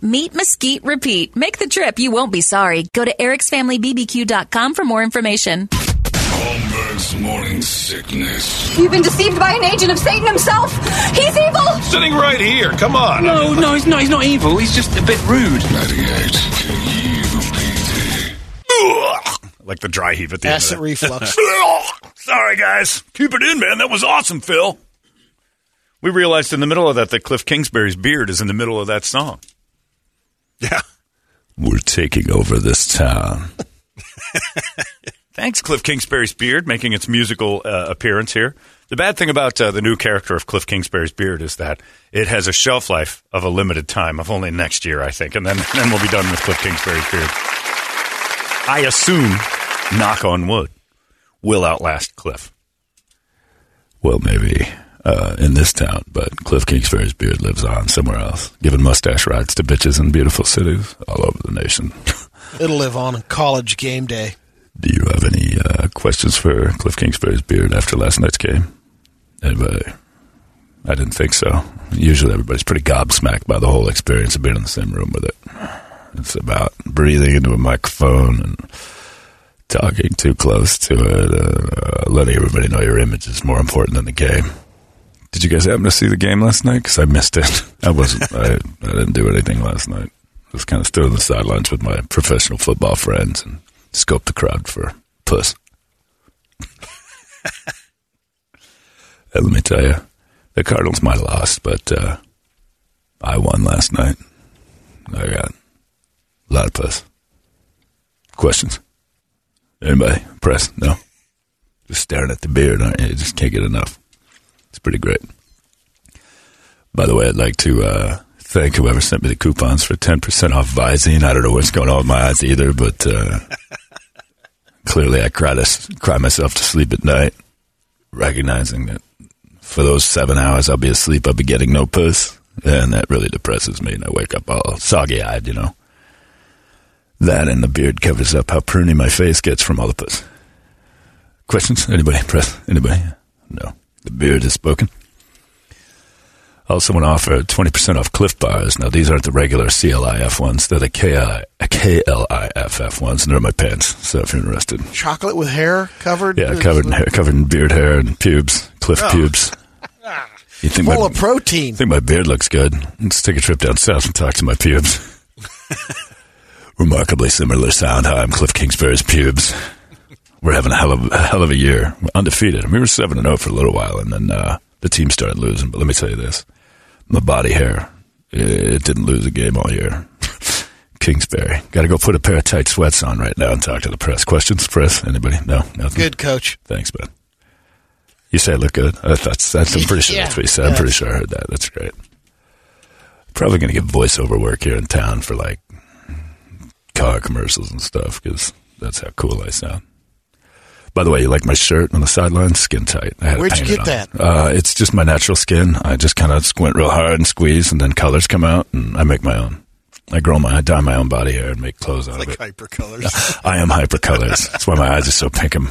Meat, mesquite, repeat. Make the trip, you won't be sorry. Go to ericsfamilybbq.com for more information. Holmberg's morning sickness. You've been deceived by an agent of Satan himself. He's evil. Sitting right here. Come on. No, no, he's not. He's not evil. He's just a bit rude. 98 Like the dry heave at the Acid end. of reflux. that. Sorry, guys. Keep it in, man. That was awesome, Phil. We realized in the middle of that that Cliff Kingsbury's beard is in the middle of that song. Yeah. We're taking over this town. Thanks, Cliff Kingsbury's beard, making its musical uh, appearance here. The bad thing about uh, the new character of Cliff Kingsbury's beard is that it has a shelf life of a limited time of only next year, I think, and then then we'll be done with Cliff Kingsbury's beard. I assume, knock on wood, will outlast Cliff. Well, maybe uh, in this town, but Cliff Kingsbury's beard lives on somewhere else, giving mustache rides to bitches in beautiful cities all over the nation. It'll live on in college game day. Do you have any uh, questions for Cliff Kingsbury's beard after last night's game? Anybody? I didn't think so. Usually everybody's pretty gobsmacked by the whole experience of being in the same room with it. It's about breathing into a microphone and talking too close to it, uh, letting everybody know your image is more important than the game. Did you guys happen to see the game last night? Because I missed it. I wasn't. I, I didn't do anything last night. I was kind of stood on the sidelines with my professional football friends and scoped the crowd for puss. Let me tell you, the Cardinals might have lost, but uh, I won last night. I got a lot of puss. Questions? Anybody? Press? No? Just staring at the beard, aren't you? You just can't get enough. It's pretty great. By the way, I'd like to uh, thank whoever sent me the coupons for 10% off Visine. I don't know what's going on with my eyes either, but uh, clearly I cry, to, cry myself to sleep at night, recognizing that for those seven hours I'll be asleep, I'll be getting no puss. And that really depresses me, and I wake up all soggy eyed, you know. That and the beard covers up how pruny my face gets from all the puss. Questions? Anybody? Press? Anybody? No. The beard has spoken. Also want to offer 20% off Cliff Bars. Now, these aren't the regular CLIF ones. They're the KI, KLIFF ones, and they're in my pants. So if you're interested. Chocolate with hair covered. Yeah, covered in hair, covered in beard hair and pubes, Cliff oh. pubes. You think Full my, of protein. think my beard looks good? Let's take a trip down south and talk to my pubes. Remarkably similar sound. Hi, I'm Cliff Kingsbury's pubes. We're having a hell of a hell of a year. We're undefeated. We were seven and zero for a little while, and then uh, the team started losing. But let me tell you this: my body hair, it didn't lose a game all year. Kingsbury, got to go put a pair of tight sweats on right now and talk to the press. Questions, press? Anybody? No, nothing. Good coach. Thanks, man. You say I look good. Uh, That's that's. I'm pretty sure Yeah, that's what you said. I'm pretty sure I heard that. That's great. Probably going to get voiceover work here in town for like car commercials and stuff because that's how cool I sound. By the way, you like my shirt on the sidelines? Skin tight. I had Where'd you get that? Uh, it's just my natural skin. I just kind of squint real hard and squeeze, and then colors come out, and I make my own. I grow my, I dye my own body hair and make clothes out of it. Like hypercolors. I am hypercolors. That's why my eyes are so pink. And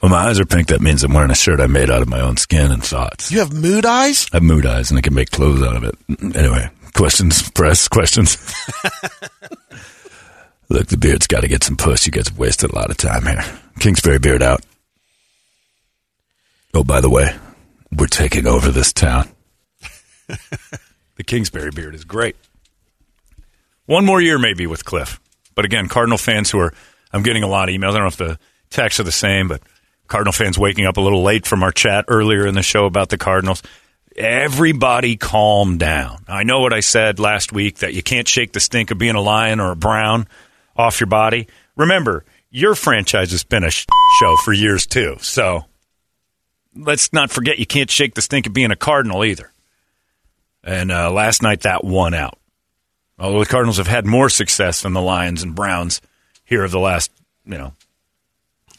when my eyes are pink, that means I'm wearing a shirt I made out of my own skin and thoughts. You have mood eyes? I have mood eyes and I can make clothes out of it. Anyway, questions, press, questions. Look, the beard's got to get some push. You guys wasted a lot of time here. Kingsbury beard out. Oh, by the way, we're taking over this town. The Kingsbury beard is great. One more year, maybe, with Cliff. But again, Cardinal fans who are, I'm getting a lot of emails. I don't know if the texts are the same, but Cardinal fans waking up a little late from our chat earlier in the show about the Cardinals. Everybody calm down. I know what I said last week that you can't shake the stink of being a lion or a brown off your body. Remember, your franchise has been a sh- show for years too. So let's not forget you can't shake the stink of being a cardinal either. And uh, last night that won out. Although the Cardinals have had more success than the Lions and Browns here of the last, you know,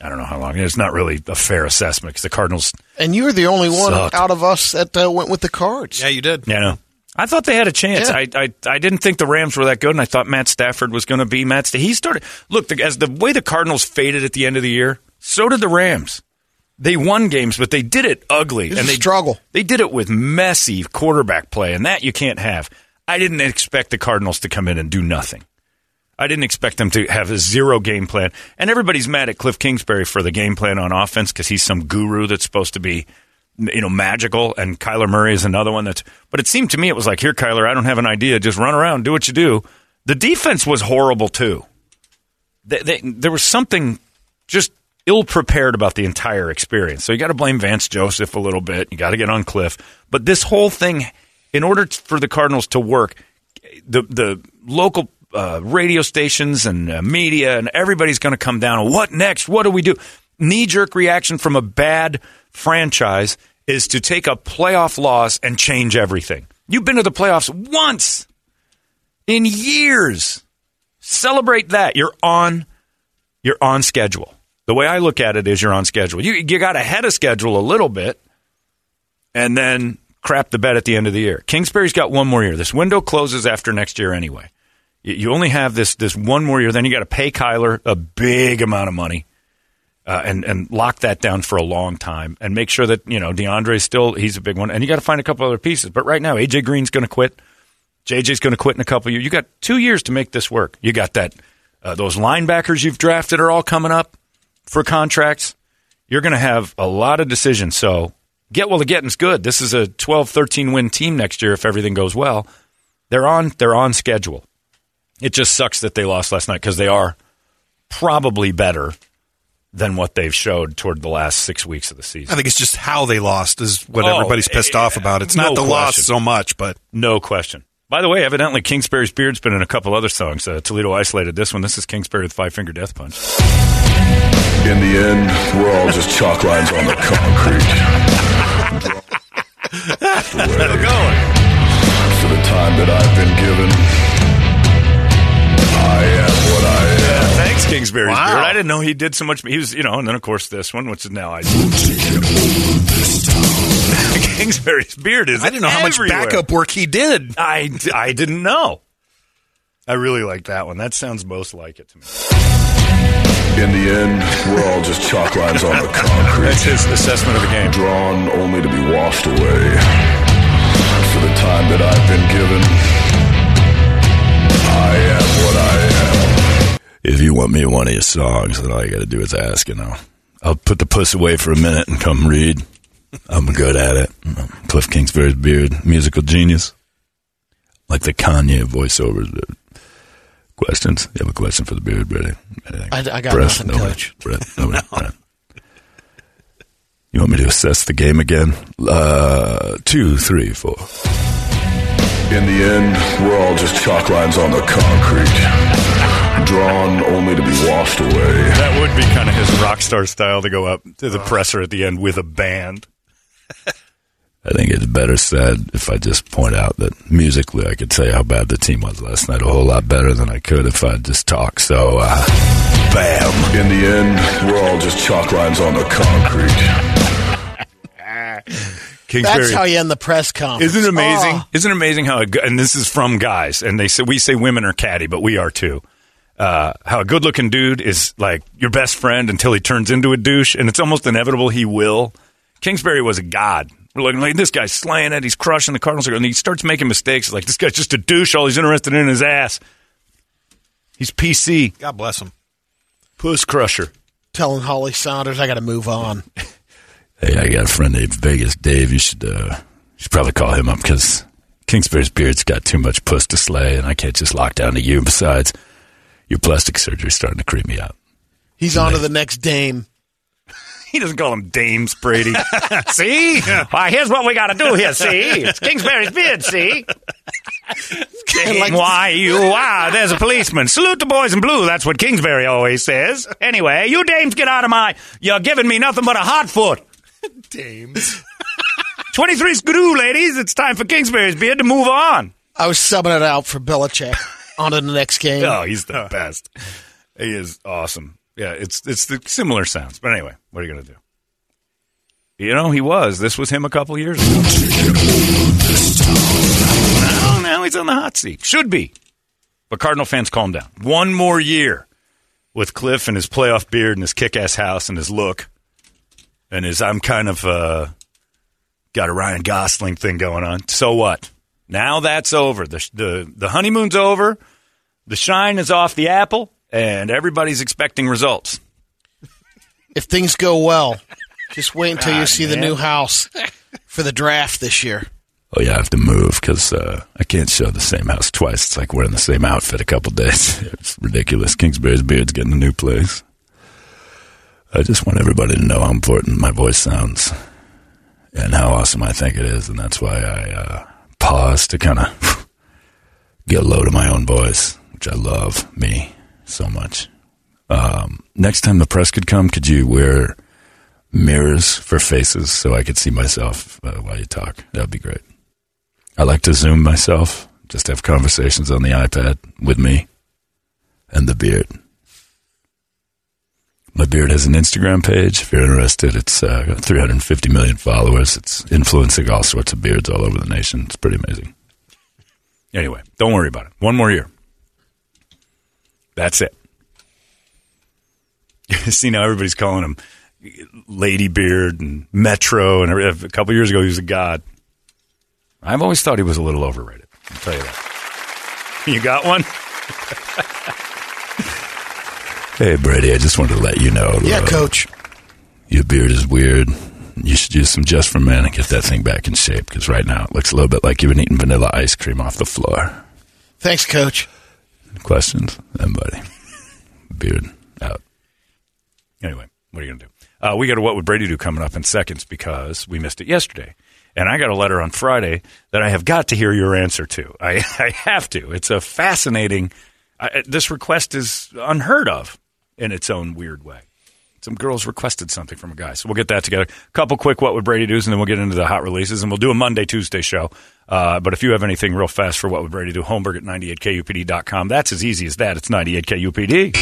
I don't know how long. It's not really a fair assessment because the Cardinals. And you were the only one Sucked. out of us that uh, went with the cards. Yeah, you did. You know, I thought they had a chance. Yeah. I, I I didn't think the Rams were that good, and I thought Matt Stafford was going to be Matt. He started look the, as the way the Cardinals faded at the end of the year. So did the Rams. They won games, but they did it ugly, and a they struggle. They did it with messy quarterback play, and that you can't have. I didn't expect the Cardinals to come in and do nothing. I didn't expect them to have a zero game plan. And everybody's mad at Cliff Kingsbury for the game plan on offense because he's some guru that's supposed to be, you know, magical. And Kyler Murray is another one that's. But it seemed to me it was like, here, Kyler, I don't have an idea. Just run around, do what you do. The defense was horrible too. They, they, there was something just ill prepared about the entire experience. So you got to blame Vance Joseph a little bit. You got to get on Cliff. But this whole thing, in order for the Cardinals to work, the the local uh, radio stations and uh, media and everybody's going to come down. What next? What do we do? Knee jerk reaction from a bad franchise is to take a playoff loss and change everything. You've been to the playoffs once in years. Celebrate that. You're on. You're on schedule. The way I look at it is you're on schedule. You you got ahead of schedule a little bit, and then crap the bed at the end of the year. Kingsbury's got one more year. This window closes after next year anyway. You, you only have this this one more year. Then you got to pay Kyler a big amount of money, uh, and and lock that down for a long time, and make sure that you know DeAndre's still he's a big one, and you got to find a couple other pieces. But right now, AJ Green's going to quit. JJ's going to quit in a couple years. You got two years to make this work. You got that uh, those linebackers you've drafted are all coming up for contracts. You're going to have a lot of decisions. So get well the getting's good. This is a 12, 13 win team next year if everything goes well. They're on they're on schedule. It just sucks that they lost last night because they are probably better than what they've showed toward the last six weeks of the season. I think it's just how they lost is what Oh, everybody's pissed eh, off about. It's no not the loss so much, but No question. By the way, evidently Kingsbury's Beard's been in a couple other songs. Uh, Toledo isolated this one. This is Kingsbury with Five Finger Death Punch. in the end, we're all just chalk lines on the concrete. going. For the time that I've been given, I am what I am. Thanks, Kingsbury's Wow. Beard. I didn't know he did so much. He was, you know, and then of course this one, which is now I. Kingsbury's Beard is. I didn't know how much backup work he did. I, I didn't know. I really like that one. That sounds most like it to me. In the end, we're all just chalk lines on the concrete. That's his assessment of the game. drawn only to be washed away. For the time that I've been given, you want me in one of your songs, then all you got to do is ask, and I'll, I'll put the puss away for a minute and come read. I'm good at it. Cliff Kingsbury's beard, musical genius. Like the Kanye voiceovers. Questions? You have a question for the beard, Brady? Anything? I- I got Press? nothing, Nobody? Coach. Brett? Nobody? All right. You want me to assess the game again? Uh, two, three, four. In the end, we're all just chalk lines on the concrete, drawn only to be washed away. That would be kind of his rock star style to go up to the presser at the end with a band. I think it's better said if I just point out that musically I could tell you how bad the team was last night a whole lot better than I could if I just talked. So, uh, bam. In the end, we're all just chalk lines on the concrete. Kingsbury. That's how you end the press conference. Isn't it amazing? Oh. Isn't it amazing how, a, and this is from guys, and they say, we say women are catty, but we are too. Uh, how a good looking dude is like your best friend until he turns into a douche, and it's almost inevitable he will. Kingsbury was a god. We're looking like this guy's slaying it. He's crushing the Cardinals, and he starts making mistakes. Like this guy's just a douche. All he's interested in is ass. He's PC, God bless him. puss crusher. Telling Holly Sonders I got to move on. Hey, I got a friend named Vegas Dave. You should, uh, you should probably call him up because Kingsbury's beard's got too much puss to slay, and I can't just lock down to you. Besides, your plastic surgery's starting to creep me out. He's on to the next dame. He doesn't call them dames, Brady. see? Why, here's what we got to do here, see? It's Kingsbury's beard, see? Like- Why, you are. There's a policeman. Salute the boys in blue. That's what Kingsbury always says. Anyway, you dames get out of my. You're giving me nothing but a hot foot. Dames. 23 screw, ladies. It's time for Kingsbury's beard to move on. I was subbing it out for Belichick. On to the next game. Oh, he's the best. He is awesome. Yeah, it's it's the similar sounds. But anyway, what are you to do? You know, he was. This was him a couple years ago. Now, now he's on the hot seat. Should be. But Cardinal fans, calm down. One more year with Cliff and his playoff beard and his kick-ass house and his look and his I'm kind of uh, got a Ryan Gosling thing going on. So what? Now that's over. The the the honeymoon's over. The shine is off the apple, and everybody's expecting results. If things go well, just wait until you God, see the new house for the draft this year. Oh yeah, I have to move because uh, I can't show the same house twice. It's like wearing the same outfit a couple days. It's ridiculous. Kingsbury's beard's getting a new place. I just want everybody to know how important my voice sounds and how awesome I think it is, and that's why I uh, pause to kind of get low to my own voice, which I love me so much. Um, next time the press could come, could you wear mirrors for faces so I could see myself uh, while you talk? That would be great. I like to Zoom myself, just have conversations on the iPad with me and the beard. My beard has an Instagram page. If you're interested, it's uh, got 350 million followers. It's influencing all sorts of beards all over the nation. It's pretty amazing. Anyway, don't worry about it. One more year. That's it. See now everybody's calling him Lady Beard and Metro, and a couple years ago he was a god. I've always thought he was a little overrated. I'll tell you that. You got one? Hey, Brady, I just wanted to let you know. Yeah, uh, coach. Your beard is weird. You should use some Just for Men and get that thing back in shape because right now it looks a little bit like you've been eating vanilla ice cream off the floor. Thanks, coach. Questions? Everybody. Beard out. Anyway, what are you going to do? Uh, we got a What Would Brady Do coming up in seconds because we missed it yesterday. And I got a letter on Friday that I have got to hear your answer to. I, I have to. It's a fascinating. I, this request is unheard of in its own weird way. Some girls requested something from a guy. So we'll get that together. A couple quick What Would Brady Do's, and then we'll get into the hot releases, and we'll do a Monday, Tuesday show. Uh, but if you have anything real fast for What Would Brady Do, Holmberg at 98kupd.com. That's as easy as that. It's 98kupd.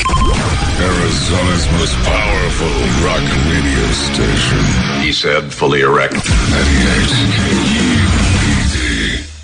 Arizona's most powerful rock radio station. He said, fully erect. 98 KUPD.